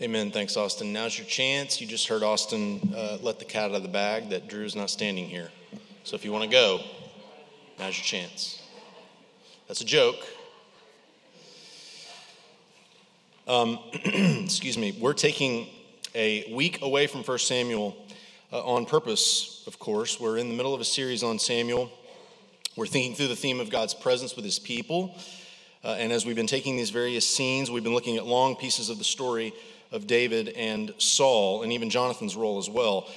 Amen. Thanks, Austin. Now's your chance. You just heard Austin uh, let the cat out of the bag that Drew's not standing here. So if you want to go, now's your chance. That's a joke. Um, excuse me. We're taking a week away from 1 Samuel uh, on purpose, of course. We're in the middle of a series on Samuel. We're thinking through the theme of God's presence with his people. Uh, and as we've been taking these various scenes, we've been looking at long pieces of the story of David and Saul, and even Jonathan's role as well.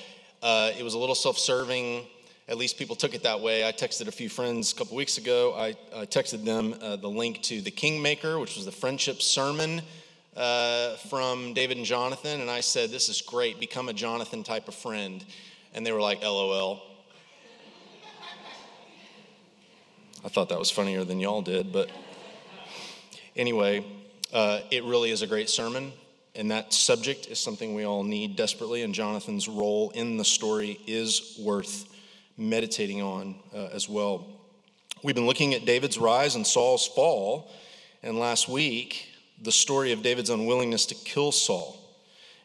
Uh, it was a little self serving. At least people took it that way. I texted a few friends a couple weeks ago. I, I texted them uh, the link to The Kingmaker, which was the friendship sermon uh, from David and Jonathan. And I said, This is great. Become a Jonathan type of friend. And they were like, LOL. I thought that was funnier than y'all did. But anyway, uh, it really is a great sermon. And that subject is something we all need desperately, and Jonathan's role in the story is worth meditating on uh, as well. We've been looking at David's rise and Saul's fall, and last week, the story of David's unwillingness to kill Saul,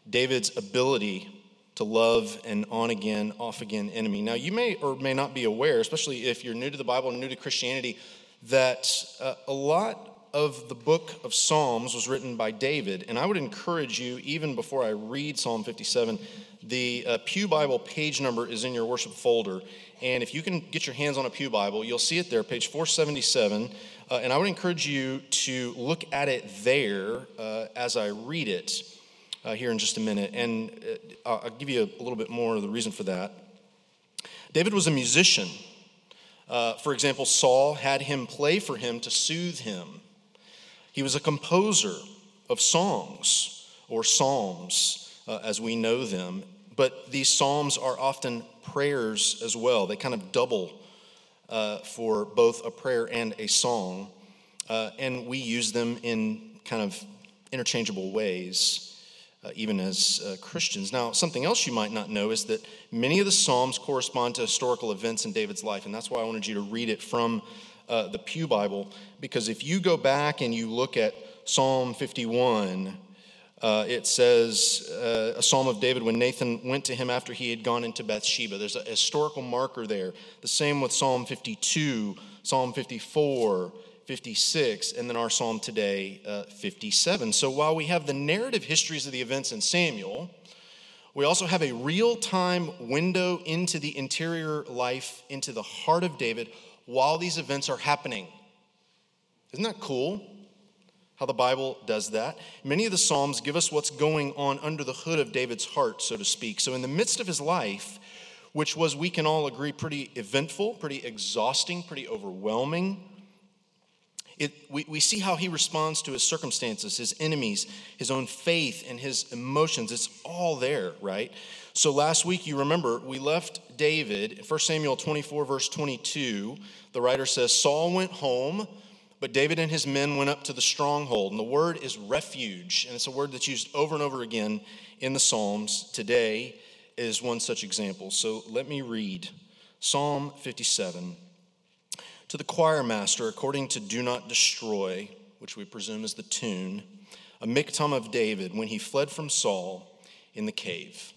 David's ability to love an on again, off again enemy. Now, you may or may not be aware, especially if you're new to the Bible and new to Christianity, that uh, a lot of the book of Psalms was written by David, and I would encourage you, even before I read Psalm 57, the uh, Pew Bible page number is in your worship folder. And if you can get your hands on a Pew Bible, you'll see it there, page 477. Uh, and I would encourage you to look at it there uh, as I read it uh, here in just a minute. And uh, I'll give you a, little bit more of the reason for that. David was a musician. Uh, for example, Saul had him play for him to soothe him. He was a composer of songs or psalms uh, as we know them, but these psalms are often prayers as well. They kind of double uh, for both a prayer and a song, uh, and we use them in kind of interchangeable ways. Uh, even as uh, Christians. Now, something else you might not know is that many of the Psalms correspond to historical events in David's life, and that's why I wanted you to read it from uh, the Pew Bible, because if you go back and you look at Psalm 51, uh, it says uh, a psalm of David when Nathan went to him after he had gone into Bathsheba. There's a historical marker there. The same with Psalm 52, Psalm 54, 56, and then our psalm today, uh, 57. So while we have the narrative histories of the events in Samuel, we also have a real time window into the interior life, into the heart of David, while these events are happening. Isn't that cool? How the Bible does that. Many of the Psalms give us what's going on under the hood of David's heart, so to speak. So, in the midst of his life, which was, we can all agree, pretty eventful, pretty exhausting, pretty overwhelming, it, we, we see how he responds to his circumstances, his enemies, his own faith, and his emotions. It's all there, right? So last week, you remember, we left David, 1 Samuel 24, verse 22. The writer says, Saul went home, but David and his men went up to the stronghold. And the word is refuge, and it's a word that's used over and over again in the Psalms. Today is one such example. So let me read Psalm 57. To the choir master, according to Do Not Destroy, which we presume is the tune, a miktam of David when he fled from Saul in the cave.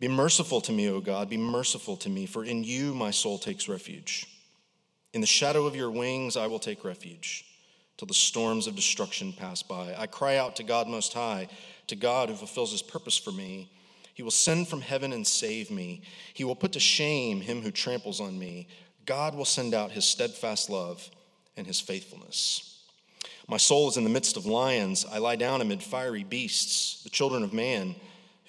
Be merciful to me, O God, be merciful to me, for in you my soul takes refuge. In the shadow of your wings I will take refuge till the storms of destruction pass by. I cry out to God Most High, to God who fulfills his purpose for me. He will send from heaven and save me. He will put to shame him who tramples on me. God will send out his steadfast love and his faithfulness. My soul is in the midst of lions. I lie down amid fiery beasts, the children of man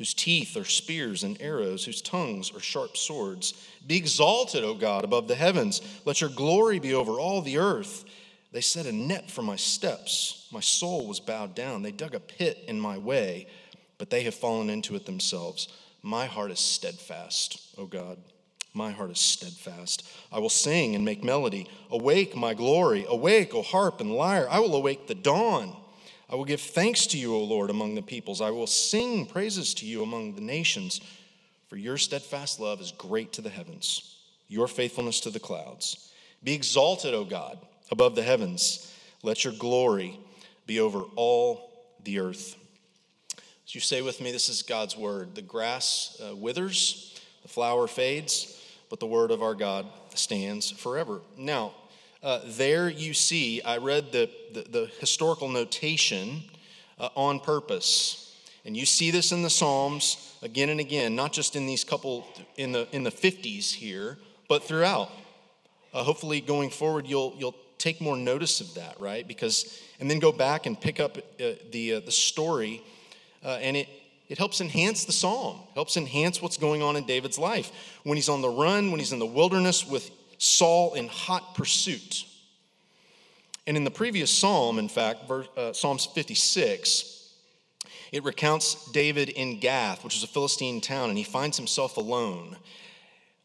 whose teeth are spears and arrows, whose tongues are sharp swords. Be exalted, O God, above the heavens. Let your glory be over all the earth. They set a net for my steps. My soul was bowed down. They dug a pit in my way, but they have fallen into it themselves. My heart is steadfast, O God. My heart is steadfast. I will sing and make melody. Awake, my glory. Awake, O harp and lyre. I will awake the dawn. I will give thanks to you, O Lord, among the peoples. I will sing praises to you among the nations. For your steadfast love is great to the heavens, your faithfulness to the clouds. Be exalted, O God, above the heavens. Let your glory be over all the earth. As you say with me, this is God's word. The grass uh, withers, the flower fades, but the word of our God stands forever. Now, uh, there you see, I read the, the, the historical notation uh, on purpose. And you see this in the Psalms again and again, not just in these couple in the in the 50s here, but throughout. Uh, hopefully, going forward, you'll you'll take more notice of that, right? Because and then go back and pick up uh, the uh, the story, uh, and it it helps enhance the psalm, helps enhance what's going on in David's life when he's on the run, when he's in the wilderness with Saul in hot pursuit. And in the previous psalm, in fact, uh, Psalms 56, it recounts David in Gath, which is a Philistine town, and he finds himself alone.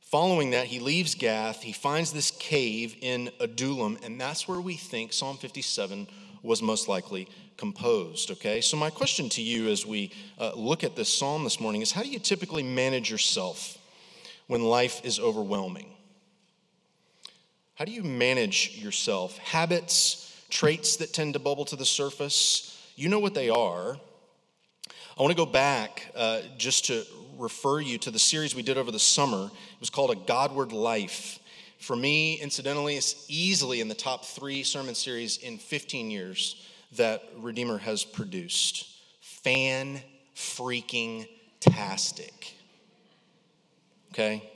Following that, he leaves Gath, he finds this cave in Adullam, and that's where we think Psalm 57 was most likely composed. Okay, so my question to you as we uh, look at this psalm this morning is how do you typically manage yourself when life is overwhelming? How do you manage yourself? Habits, traits that tend to bubble to the surface, you know what they are. I want to go back uh, just to refer you to the series we did over the summer. It was called A Godward Life. For me, incidentally, it's easily in the top three sermon series in 15 years that Redeemer has produced. Fan freaking tastic. Okay?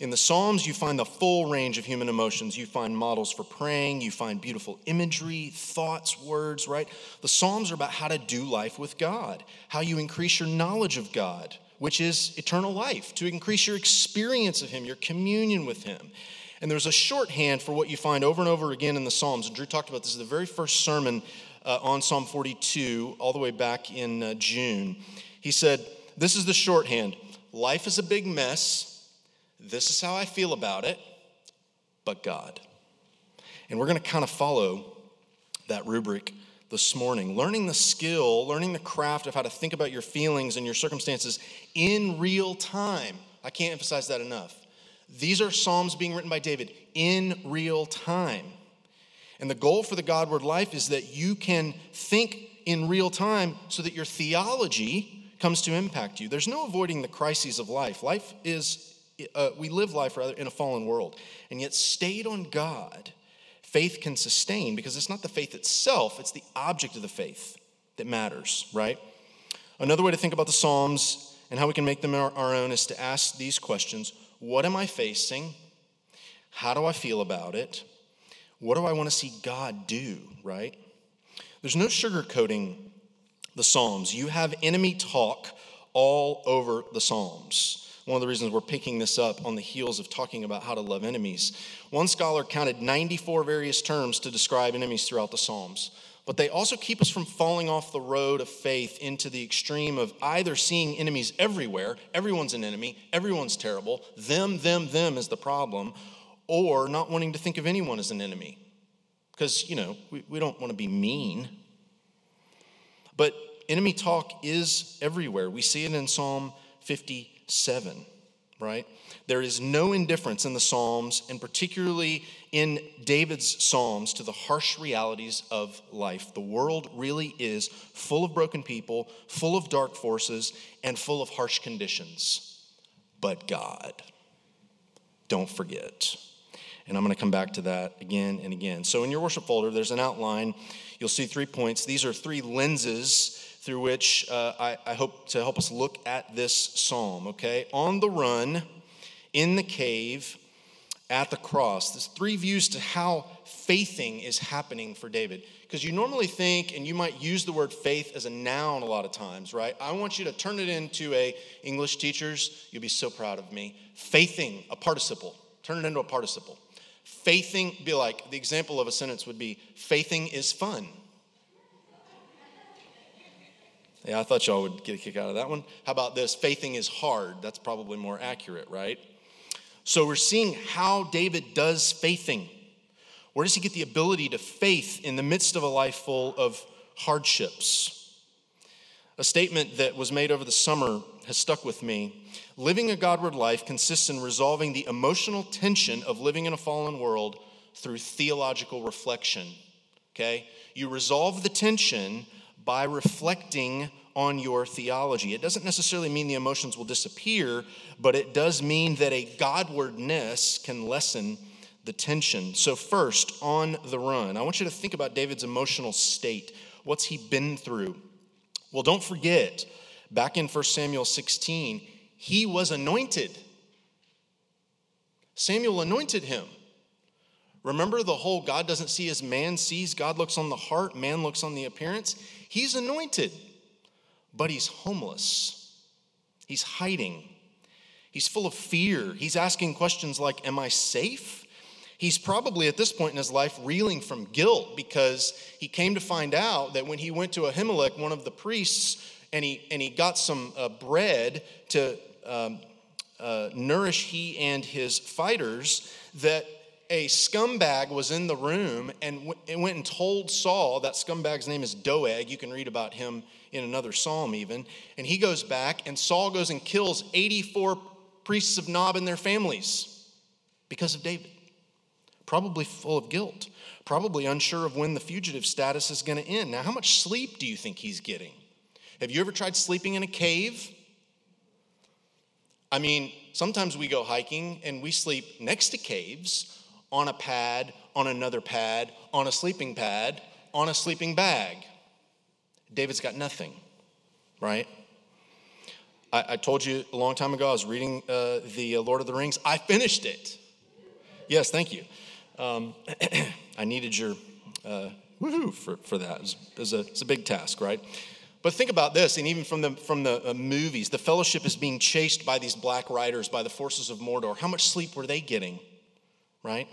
In the Psalms, you find the full range of human emotions. You find models for praying, you find beautiful imagery, thoughts, words, right? The Psalms are about how to do life with God, how you increase your knowledge of God, which is eternal life, to increase your experience of Him, your communion with Him. And there's a shorthand for what you find over and over again in the Psalms. And Drew talked about this in the very first sermon uh, on Psalm 42, all the way back in uh, June. He said, This is the shorthand life is a big mess this is how I feel about it, but God. And we're going to kind of follow that rubric this morning. Learning the skill, learning the craft of how to think about your feelings and your circumstances in real time. I can't emphasize that enough. These are Psalms being written by David in real time. And the goal for the Godward life is that you can think in real time so that your theology comes to impact you. There's no avoiding the crises of life. Life is uh, we live life rather in a fallen world, and yet stayed on God, faith can sustain because it's not the faith itself, it's the object of the faith that matters, right? Another way to think about the Psalms and how we can make them our, our own is to ask these questions What am I facing? How do I feel about it? What do I want to see God do, right? There's no sugarcoating the Psalms. You have enemy talk all over the Psalms one of the reasons we're picking this up on the heels of talking about how to love enemies. One scholar counted 94 various terms to describe enemies throughout the Psalms, but they also keep us from falling off the road of faith into the extreme of either seeing enemies everywhere, everyone's an enemy, everyone's terrible, them, them, them is the problem, or not wanting to think of anyone as an enemy. Because, you know, we, we don't want to be mean. But enemy talk is everywhere. We see it in Psalm 50 7, right? There is no indifference in the Psalms, and particularly in David's Psalms, to the harsh realities of life. The world really is full of broken people, full of dark forces, and full of harsh conditions. But God, don't forget. And I'm going to come back to that again and again. So, in your worship folder, there's an outline. You'll see three points. These are three lenses through which uh, I, I hope to help us look at this psalm, okay? On the run, in the cave, at the cross. There's three views to how faithing is happening for David. Because you normally think, and you might use the word faith as a noun a lot of times, right? I want you to turn it into a English teachers, you'll be so proud of me. Faithing, a participle. Turn it into a participle. Faithing, be like, the example of a sentence would be, faithing is fun. Yeah, I thought y'all would get a kick out of that one. How about this? Faithing is hard. That's probably more accurate, right? So we're seeing how David does faithing. Where does he get the ability to faith in the midst of a life full of hardships? A statement that was made over the summer has stuck with me. Living a Godward life consists in resolving the emotional tension of living in a fallen world through theological reflection. Okay? You resolve the tension by reflecting on your theology. It doesn't necessarily mean the emotions will disappear, but it does mean that a Godwardness can lessen the tension. So, first, on the run, I want you to think about David's emotional state. What's he been through? Well, don't forget, back in 1 Samuel 16, he was anointed. Samuel anointed him. Remember the whole God doesn't see as man sees, God looks on the heart, man looks on the appearance? He's anointed, but he's homeless. He's hiding. He's full of fear. He's asking questions like Am I safe? He's probably at this point in his life reeling from guilt because he came to find out that when he went to Ahimelech, one of the priests, and he, and he got some uh, bread to um, uh, nourish he and his fighters, that a scumbag was in the room and w- went and told Saul, that scumbag's name is Doeg. You can read about him in another psalm, even. And he goes back, and Saul goes and kills 84 priests of Nob and their families because of David. Probably full of guilt, probably unsure of when the fugitive status is going to end. Now, how much sleep do you think he's getting? Have you ever tried sleeping in a cave? I mean, sometimes we go hiking and we sleep next to caves on a pad, on another pad, on a sleeping pad, on a sleeping bag. David's got nothing, right? I, I told you a long time ago, I was reading uh, the uh, Lord of the Rings. I finished it. Yes, thank you. Um, I needed your uh, woohoo for, for that. It's, a, a big task, right? But think about this, and even from the, from the uh, movies, the fellowship is being chased by these black riders, by the forces of Mordor. How much sleep were they getting? Right?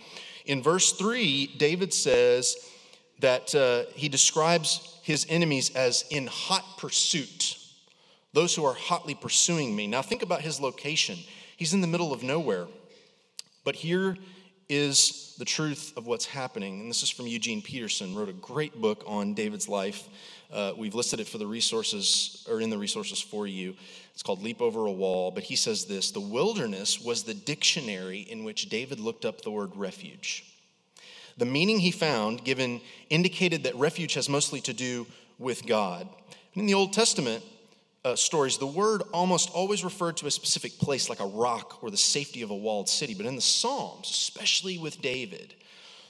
In verse 3, David says that uh, he describes his enemies as in hot pursuit, those who are hotly pursuing me. Now, think about his location. He's in the middle of nowhere. But here is the truth of what's happening. And this is from Eugene Peterson, wrote a great book on David's life. Uh, we've listed it for the resources, or in the resources for you. It's called Leap Over a Wall. But he says this The wilderness was the dictionary in which David looked up the word refuge. The meaning he found given indicated that refuge has mostly to do with God. In the Old Testament uh, stories, the word almost always referred to a specific place, like a rock or the safety of a walled city. But in the Psalms, especially with David,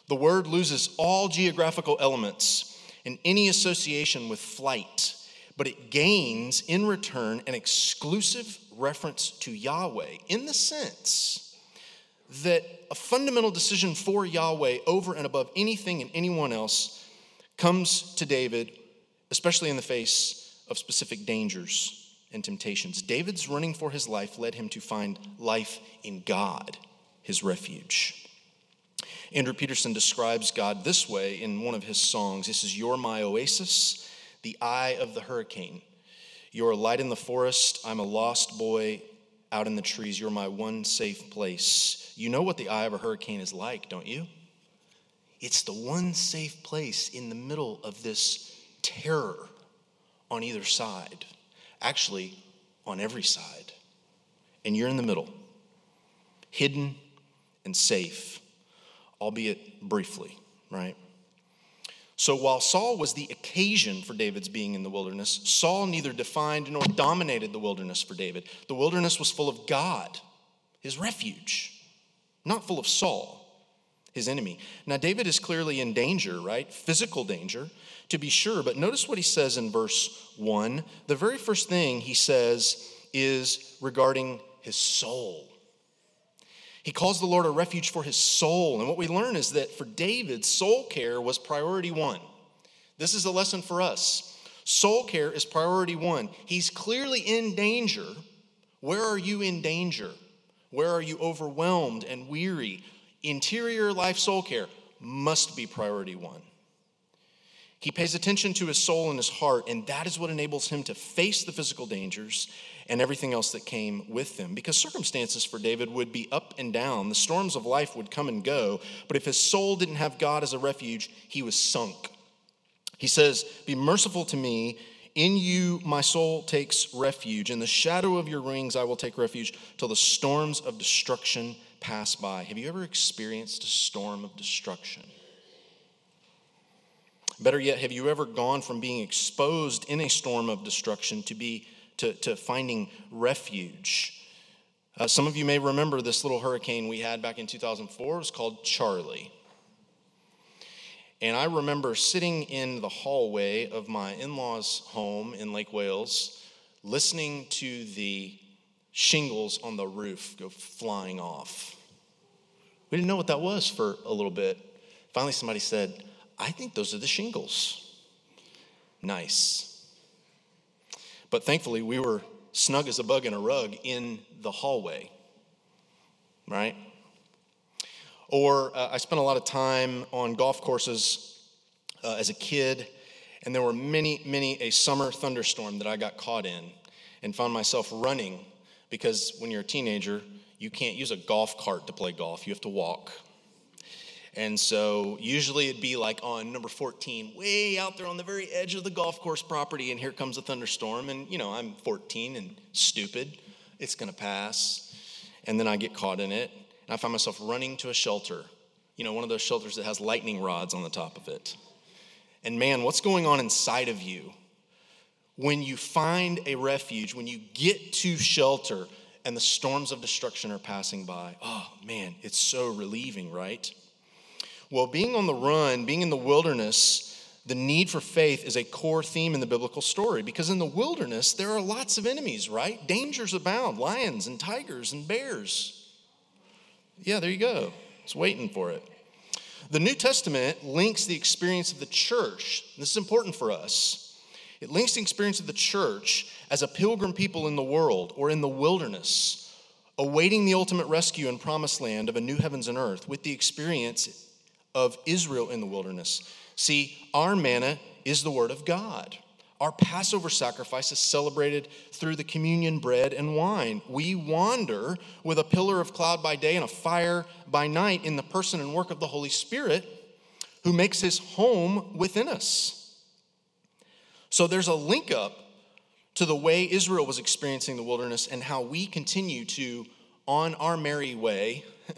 the word loses all geographical elements and any association with flight but it gains in return an exclusive reference to Yahweh in the sense that a fundamental decision for Yahweh over and above anything and anyone else comes to David, especially in the face of specific dangers and temptations. David's running for his life led him to find life in God, his refuge. Andrew Peterson describes God this way in one of his songs. This is You're my oasis the eye of the hurricane. You're a light in the forest. I'm a lost boy out in the trees. You're my one safe place. You know what the eye of a hurricane is like, don't you? It's the one safe place in the middle of this terror on either side. Actually, on every side. And you're in the middle, hidden and safe, albeit briefly, right? So while Saul was the occasion for David's being in the wilderness, Saul neither defined nor dominated the wilderness for David. The wilderness was full of God, his refuge, not full of Saul, his enemy. Now, David is clearly in danger, right? Physical danger, to be sure. But notice what he says in verse 1. The very first thing he says is regarding his soul. He calls the Lord a refuge for his soul. And what we learn is that for David, soul care was priority one. This is a lesson for us. Soul care is priority one. He's clearly in danger. Where are you in danger? Where are you overwhelmed and weary? Interior life soul care must be priority one. He pays attention to his soul and his heart, and that is what enables him to face the physical dangers and everything else that came with them. Because circumstances for David would be up and down, the storms of life would come and go. But if his soul didn't have God as a refuge, he was sunk. He says, Be merciful to me. In you, my soul takes refuge. In the shadow of your wings, I will take refuge till the storms of destruction pass by. Have you ever experienced a storm of destruction? Better yet, have you ever gone from being exposed in a storm of destruction to, be, to, to finding refuge? Uh, some of you may remember this little hurricane we had back in 2004. It was called Charley. And I remember sitting in the hallway of my in law's home in Lake Wales, listening to the shingles on the roof go flying off. We didn't know what that was for a little bit. Finally, somebody said, I think those are the shingles. Nice. But thankfully, we were snug as a bug in a rug in the hallway, right? Or uh, I spent a lot of time on golf courses uh, as a kid, and there were many, many a summer thunderstorm that I got caught in and found myself running because when you're a teenager, you can't use a golf cart to play golf, you have to walk. And so usually it'd be like on number 14, way out there on the very edge of the golf course property, and here comes a thunderstorm. And, you know, I'm 14 and stupid. It's going to pass. And then I get caught in it, and I find myself running to a shelter, you know, one of those shelters that has lightning rods on the top of it. And man, what's going on inside of you when you find a refuge, when you get to shelter and the storms of destruction are passing by? Oh, man, it's so relieving, right? Well, being on the run, being in the wilderness, the need for faith is a core theme in the biblical story because in the wilderness, there are lots of enemies, right? Dangers abound lions and tigers and bears. Yeah, there you go. It's waiting for it. The New Testament links the experience of the church. This is important for us. It links the experience of the church as a pilgrim people in the world or in the wilderness, awaiting the ultimate rescue and promised land of a new heavens and earth with the experience of Israel in the wilderness. See, our manna is the word of God. Our Passover sacrifice is celebrated through the communion bread and wine. We wander with a pillar of cloud by day and a fire by night in the person and work of the Holy Spirit who makes his home within us. So there's a link up to the way Israel was experiencing the wilderness and how we continue to, on our merry way,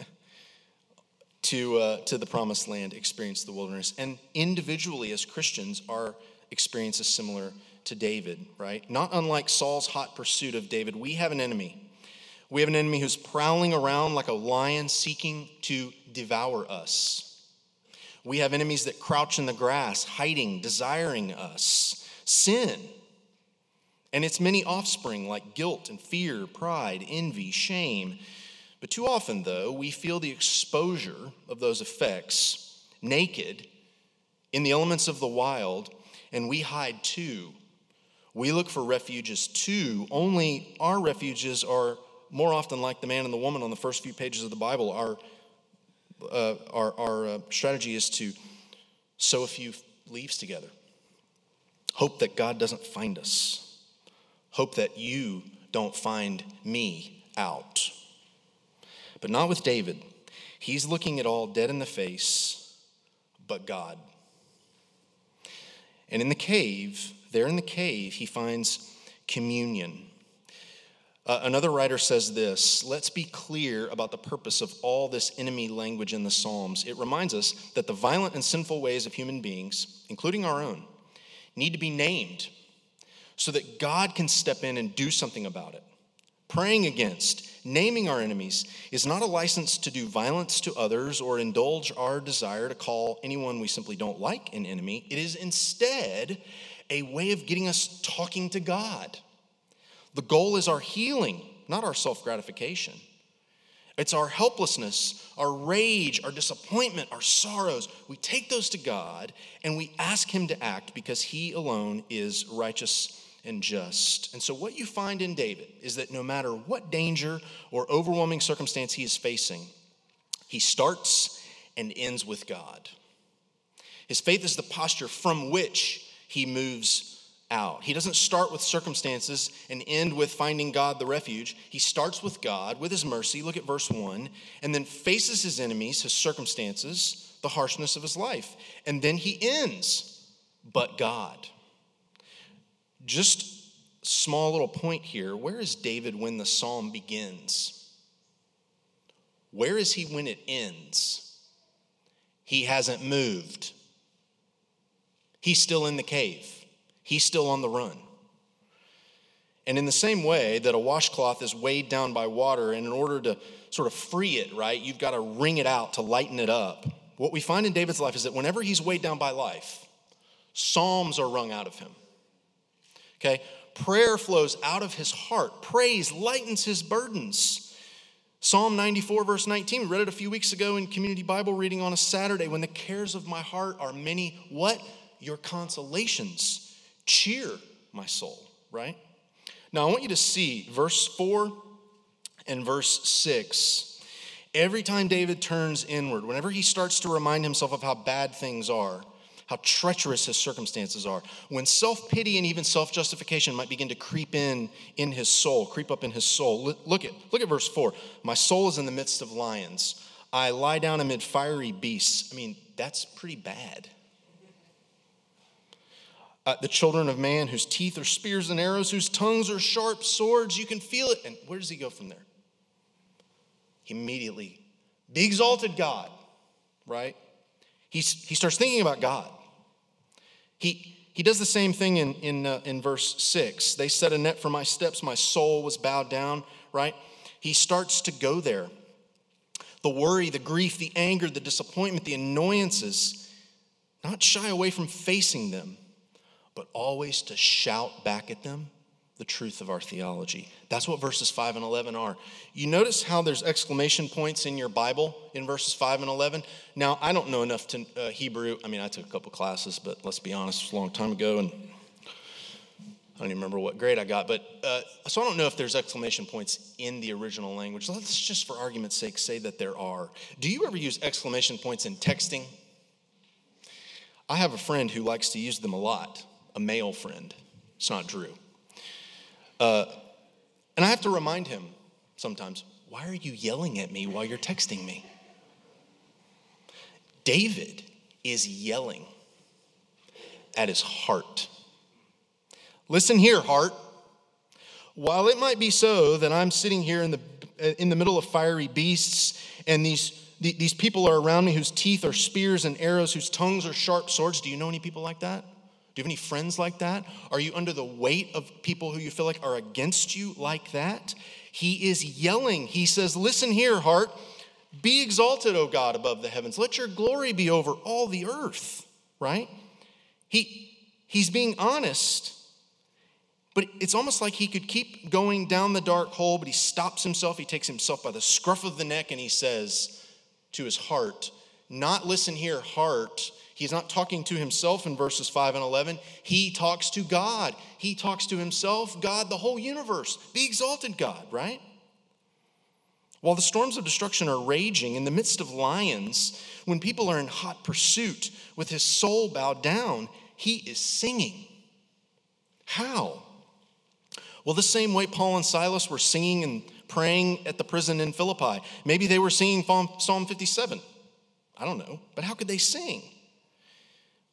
to, uh, to the promised land experience the wilderness. And individually, as Christians, our experience is similar to David, right? Not unlike Saul's hot pursuit of David, we have an enemy. We have an enemy who's prowling around like a lion seeking to devour us. We have enemies that crouch in the grass, hiding, desiring us. Sin and its many offspring like guilt and fear, pride, envy, shame but too often, though, we feel the exposure of those effects naked in the elements of the wild, and we hide too. We look for refuges too, only our refuges are more often like the man and the woman on the first few pages of the Bible. Our, uh, our, our uh, strategy is to sow a few leaves together. Hope that God doesn't find us. Hope that you don't find me out. But not with David. He's looking at all dead in the face, but God. And in the cave, there in the cave, he finds communion. Uh, another writer says this Let's be clear about the purpose of all this enemy language in the Psalms. It reminds us that the violent and sinful ways of human beings, including our own, need to be named so that God can step in and do something about it. Praying against Naming our enemies is not a license to do violence to others or indulge our desire to call anyone we simply don't like an enemy. It is instead a way of getting us talking to God. The goal is our healing, not our self gratification. It's our helplessness, our rage, our disappointment, our sorrows. We take those to God and we ask Him to act because He alone is righteous and just. And so, what you find in David is that no matter what danger or overwhelming circumstance he is facing, he starts and ends with God. His faith is the posture from which he moves out. He doesn't start with circumstances and end with finding God the refuge. He starts with God, with his mercy. Look at verse 1, and then faces his enemies, his circumstances, the harshness of his life. And then he ends, but God. Just small little point here. Where is David when the psalm begins? Where is he when it ends? He hasn't moved. He's still in the cave, he's still on the run. And in the same way that a washcloth is weighed down by water, and in order to sort of free it, right, you've got to wring it out to lighten it up. What we find in David's life is that whenever he's weighed down by life, psalms are wrung out of him. Okay? Prayer flows out of his heart. Praise lightens his burdens. Psalm 94, verse 19, we read it a few weeks ago in community Bible reading on a Saturday. When the cares of my heart are many, what? Your consolations cheer my soul, right? Now, I want you to see verse 4 and verse 6. Every time David turns inward, whenever he starts to remind himself of how bad things are, how treacherous his circumstances are, when self pity and even self justification might begin to creep in in his soul, creep up in his soul. Look at, look at verse 4. My soul is in the midst of lions. I lie down amid fiery beasts. I mean, that's pretty bad uh, the children of man, whose teeth are spears and arrows, whose tongues are sharp swords. You can feel it. And where does he go from there? He immediately, be exalted God, right? He's, he starts thinking about God. He, he does the same thing in, in, uh, in verse 6. They set a net for my steps, my soul was bowed down, right? He starts to go there. The worry, the grief, the anger, the disappointment, the annoyances, not shy away from facing them but always to shout back at them the truth of our theology. That's what verses 5 and 11 are. You notice how there's exclamation points in your Bible in verses 5 and 11? Now, I don't know enough to uh, Hebrew. I mean, I took a couple classes, but let's be honest, it was a long time ago, and I don't even remember what grade I got. But uh, so I don't know if there's exclamation points in the original language. Let's just, for argument's sake, say that there are. Do you ever use exclamation points in texting? I have a friend who likes to use them a lot a male friend. It's not Drew. Uh, and I have to remind him sometimes why are you yelling at me while you're texting me? David is yelling at his heart. Listen here, heart. While it might be so that I'm sitting here in the, in the middle of fiery beasts and these, these people are around me whose teeth are spears and arrows, whose tongues are sharp swords, do you know any people like that? Do you have any friends like that? Are you under the weight of people who you feel like are against you like that? He is yelling. He says, Listen here, heart. Be exalted, O God, above the heavens. Let your glory be over all the earth, right? He, he's being honest, but it's almost like he could keep going down the dark hole, but he stops himself. He takes himself by the scruff of the neck and he says to his heart, Not listen here, heart He's not talking to himself in verses 5 and 11. He talks to God. He talks to himself, God, the whole universe. Be exalted, God, right? While the storms of destruction are raging in the midst of lions, when people are in hot pursuit with his soul bowed down, he is singing. How? Well, the same way Paul and Silas were singing and praying at the prison in Philippi. Maybe they were singing Psalm 57. I don't know. But how could they sing?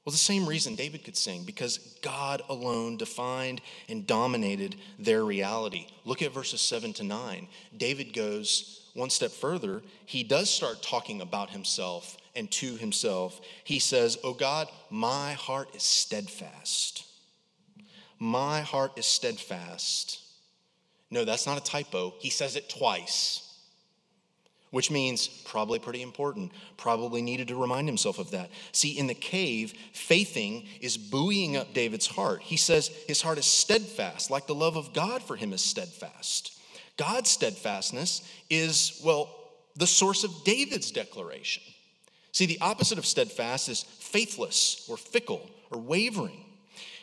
Well, the same reason David could sing, because God alone defined and dominated their reality. Look at verses 7 to 9. David goes one step further. He does start talking about himself and to himself. He says, Oh God, my heart is steadfast. My heart is steadfast. No, that's not a typo. He says it twice which means probably pretty important, probably needed to remind himself of that. See, in the cave, faithing is buoying up David's heart. He says his heart is steadfast, like the love of God for him is steadfast. God's steadfastness is, well, the source of David's declaration. See, the opposite of steadfast is faithless or fickle or wavering.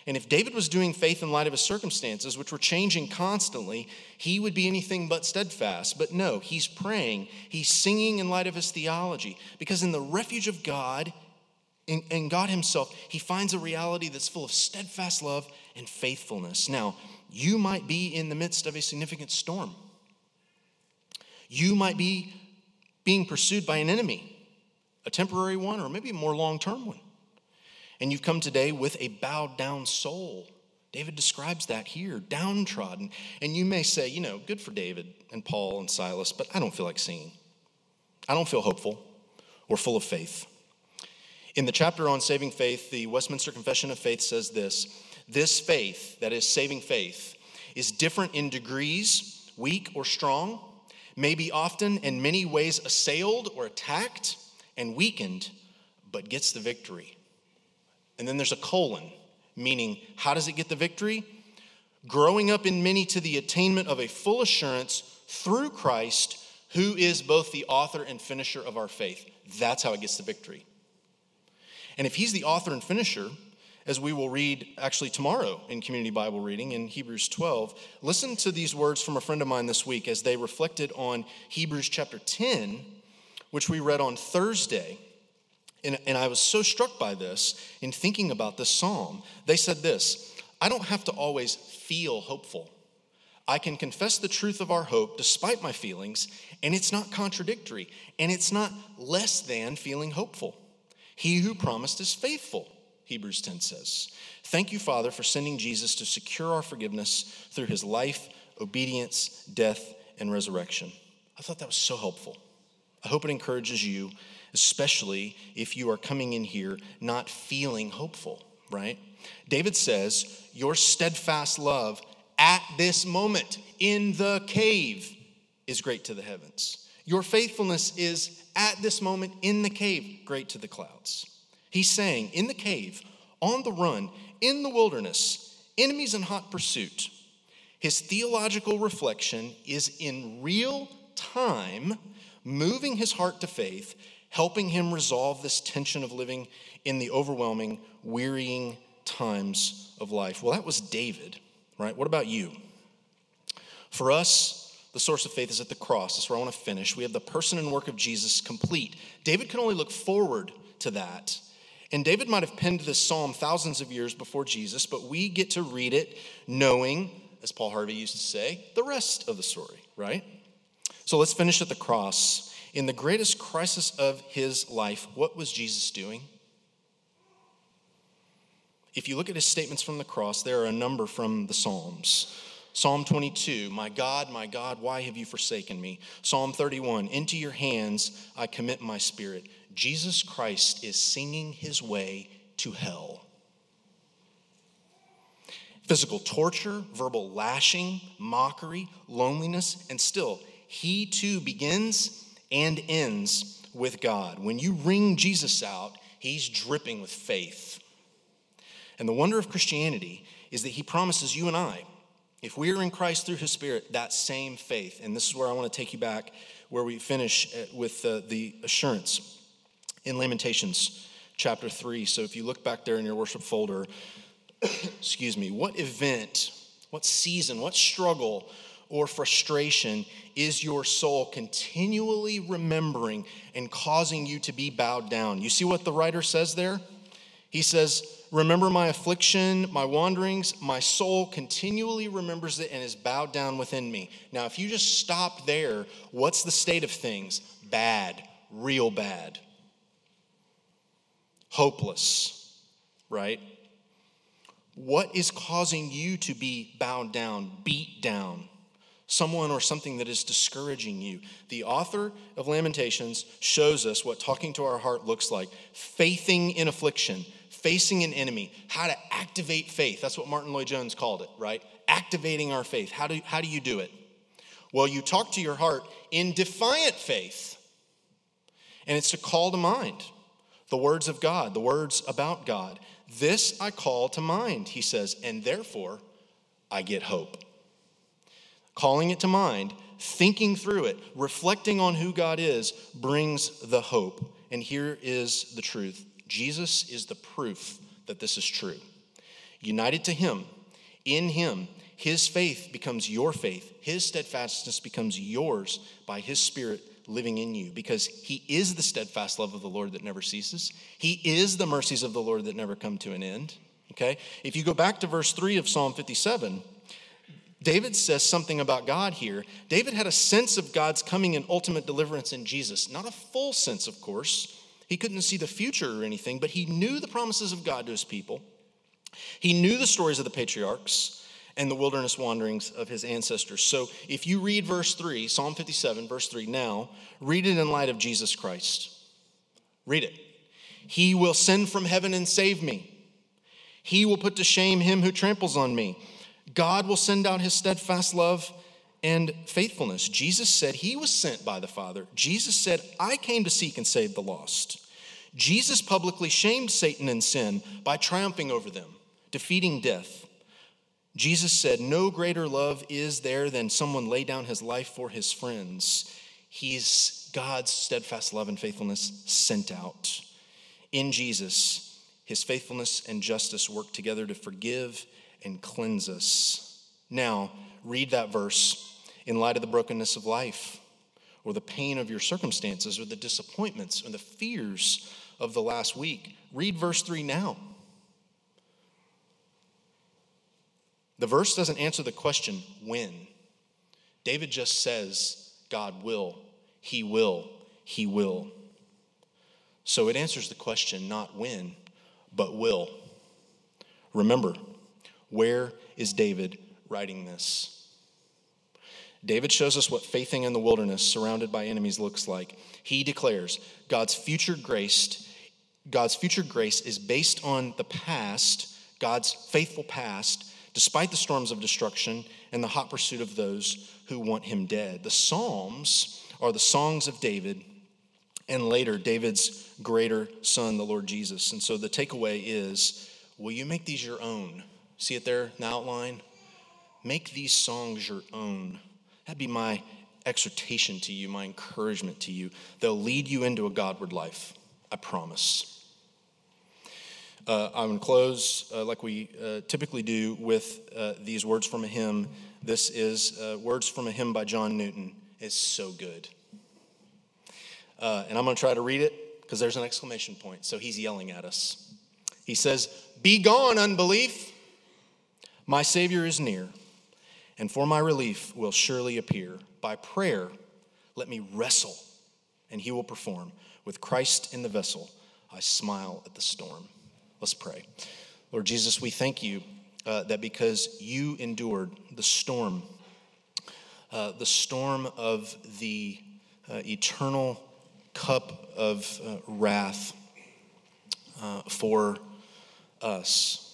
And if David was doing faith in light of his circumstances, which were changing constantly, he would be anything but steadfast. But no, he's praying, he's singing in light of his theology, because in the refuge of God, in, God himself, he finds a reality that's full of steadfast love and faithfulness. Now, you might be in the midst of a significant storm. You might be being pursued by an enemy, a temporary one, or maybe a more long term one and you've come today with a bowed down soul. David describes that here, downtrodden. And you may say, you know, good for David and Paul and Silas, but I don't feel like singing. I don't feel hopeful or full of faith. In the chapter on saving faith, the Westminster Confession of Faith says this This faith, that is saving faith, is different in degrees, weak or strong, may be often in many ways assailed or attacked and weakened, but gets the victory. And then there's a colon, meaning how does it get the victory? Growing up in many to the attainment of a full assurance through Christ, who is both the author and finisher of our faith. That's how it gets the victory. And if he's the author and finisher, as we will read actually tomorrow in community Bible reading in Hebrews 12, listen to these words from a friend of mine this week as they reflected on Hebrews chapter 10, which we read on Thursday. And, and I was so struck by this in thinking about this psalm. They said this I don't have to always feel hopeful. I can confess the truth of our hope despite my feelings, and it's not contradictory, and it's not less than feeling hopeful. He who promised is faithful, Hebrews 10 says. Thank you, Father, for sending Jesus to secure our forgiveness through his life, obedience, death, and resurrection. I thought that was so helpful. I hope it encourages you, especially if you are coming in here not feeling hopeful, right? David says, Your steadfast love at this moment in the cave is great to the heavens. Your faithfulness is at this moment in the cave, great to the clouds. He's saying, in the cave, on the run, in the wilderness, enemies in hot pursuit. His theological reflection is in real time, moving his heart to faith, helping him resolve this tension of living in the overwhelming, wearying times of life. Well, that was David, right? What about you? For us, the source of faith is at the cross. That's where I want to finish. We have the person and work of Jesus complete. David can only look forward to that. And David might have penned this psalm thousands of years before Jesus, but we get to read it knowing, as Paul Harvey used to say, the rest of the story, right? So let's finish at the cross. In the greatest crisis of his life, what was Jesus doing? If you look at his statements from the cross, there are a number from the Psalms. Psalm 22, my God, my God, why have you forsaken me? Psalm 31, into your hands I commit my spirit. Jesus Christ is singing his way to hell. Physical torture, verbal lashing, mockery, loneliness, and still, he too begins and ends with God. When you wring Jesus out, he's dripping with faith. And the wonder of Christianity is that he promises you and I if we are in Christ through his Spirit, that same faith, and this is where I want to take you back, where we finish uh, with uh, the assurance in Lamentations chapter 3. So if you look back there in your worship folder, excuse me, what event, what season, what struggle or frustration is your soul continually remembering and causing you to be bowed down? You see what the writer says there? He says, Remember my affliction, my wanderings. My soul continually remembers it and is bowed down within me. Now, if you just stop there, what's the state of things? Bad, real bad. Hopeless, right? What is causing you to be bowed down, beat down? Someone or something that is discouraging you. The author of Lamentations shows us what talking to our heart looks like faithing in affliction facing an enemy, how to activate faith. That's what Martyn Lloyd-Jones called it, right? Activating our faith. How do, how do you do it? Well, you talk to your heart in defiant faith, and it's to call to mind the words of God, the words about God. This I call to mind, he says, and therefore I get hope. Calling it to mind, thinking through it, reflecting on who God is, brings the hope. And here is the truth Jesus is the proof that this is true. United to Him, in Him, His faith becomes your faith. His steadfastness becomes yours by His Spirit living in you because He is the steadfast love of the Lord that never ceases. He is the mercies of the Lord that never come to an end. Okay? If you go back to verse 3 of Psalm 57, David says something about God here. David had a sense of God's coming and ultimate deliverance in Jesus. Not a full sense, of course, he couldn't see the future or anything, but he knew the promises of God to his people. He knew the stories of the patriarchs and the wilderness wanderings of his ancestors. So if you read verse 3, Psalm 57, verse 3, now, read it in light of Jesus Christ. Read it. He will send from heaven and save me. He will put to shame him who tramples on me. God will send out his steadfast love and faithfulness. Jesus said he was sent by the Father. Jesus said, I came to seek and save the lost. Jesus publicly shamed Satan and sin by triumphing over them, defeating death. Jesus said, No greater love is there than someone lay down his life for his friends. He's God's steadfast love and faithfulness sent out. In Jesus, his faithfulness and justice work together to forgive and cleanse us. Now, read that verse in light of the brokenness of life, or the pain of your circumstances, or the disappointments, or the fears of the last week. Read verse 3 now. The verse doesn't answer the question, when. David just says, God will, He will, He will. So it answers the question, not when, but will. Remember, where is David writing this? David shows us what faithing in the wilderness, surrounded by enemies, looks like. He declares God's future grace, God's future grace is based on the past, God's faithful past, despite the storms of destruction and the hot pursuit of those who want him dead. The Psalms are the songs of David and later David's greater son, the Lord Jesus. And so the takeaway is will you make these your own? See it there in the outline? Make these songs your own. That'd be my exhortation to you, my encouragement to you. They'll lead you into a Godward life, I promise. Uh, I'm going to close uh, like we uh, typically do with uh, these words from a hymn. This is uh, words from a hymn by John Newton. It's so good. Uh, and I'm going to try to read it because there's an exclamation point. So he's yelling at us. He says, Be gone, unbelief. My Savior is near, and for my relief will surely appear. By prayer, let me wrestle, and he will perform. With Christ in the vessel, I smile at the storm. Let's pray. Lord Jesus, we thank you uh, that because you endured the storm, uh, the storm of the uh, eternal cup of uh, wrath uh, for us,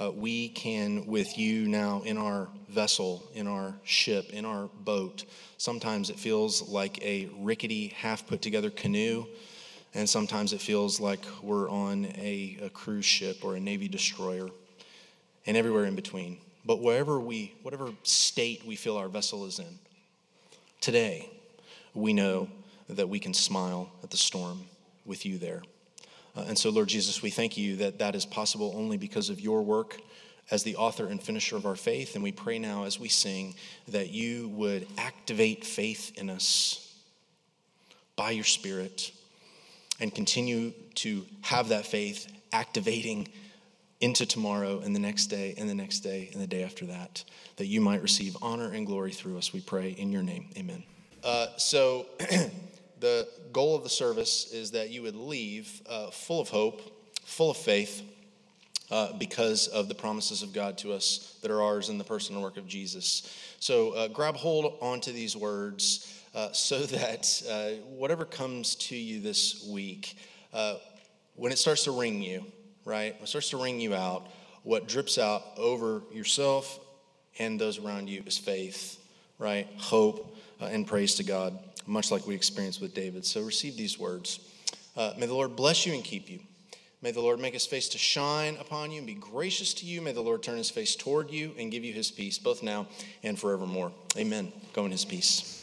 uh, we can, with you now in our vessel, in our ship, in our boat, sometimes it feels like a rickety, half put together canoe and sometimes it feels like we're on a, a, cruise ship or a Navy destroyer, and everywhere in between. But wherever we, whatever state we feel our vessel is in, today we know that we can smile at the storm with you there. Uh, and so, Lord Jesus, we thank you that that is possible only because of your work as the author and finisher of our faith. And we pray now as we sing that you would activate faith in us by your Spirit and continue to have that faith activating into tomorrow and the next day and the next day and the day after that, that you might receive honor and glory through us, we pray in your name. Amen. Uh, so, the goal of the service is that you would leave uh, full of hope, full of faith, uh, because of the promises of God to us that are ours in the person and work of Jesus. So, uh, grab hold onto these words uh, so that uh, whatever comes to you this week, uh, when it starts to wring you, right, when it starts to wring you out, what drips out over yourself and those around you is faith, right? Hope uh, and praise to God, much like we experienced with David. So receive these words. Uh, may the Lord bless you and keep you. May the Lord make his face to shine upon you and be gracious to you. May the Lord turn his face toward you and give you his peace, both now and forevermore. Amen. Go in his peace.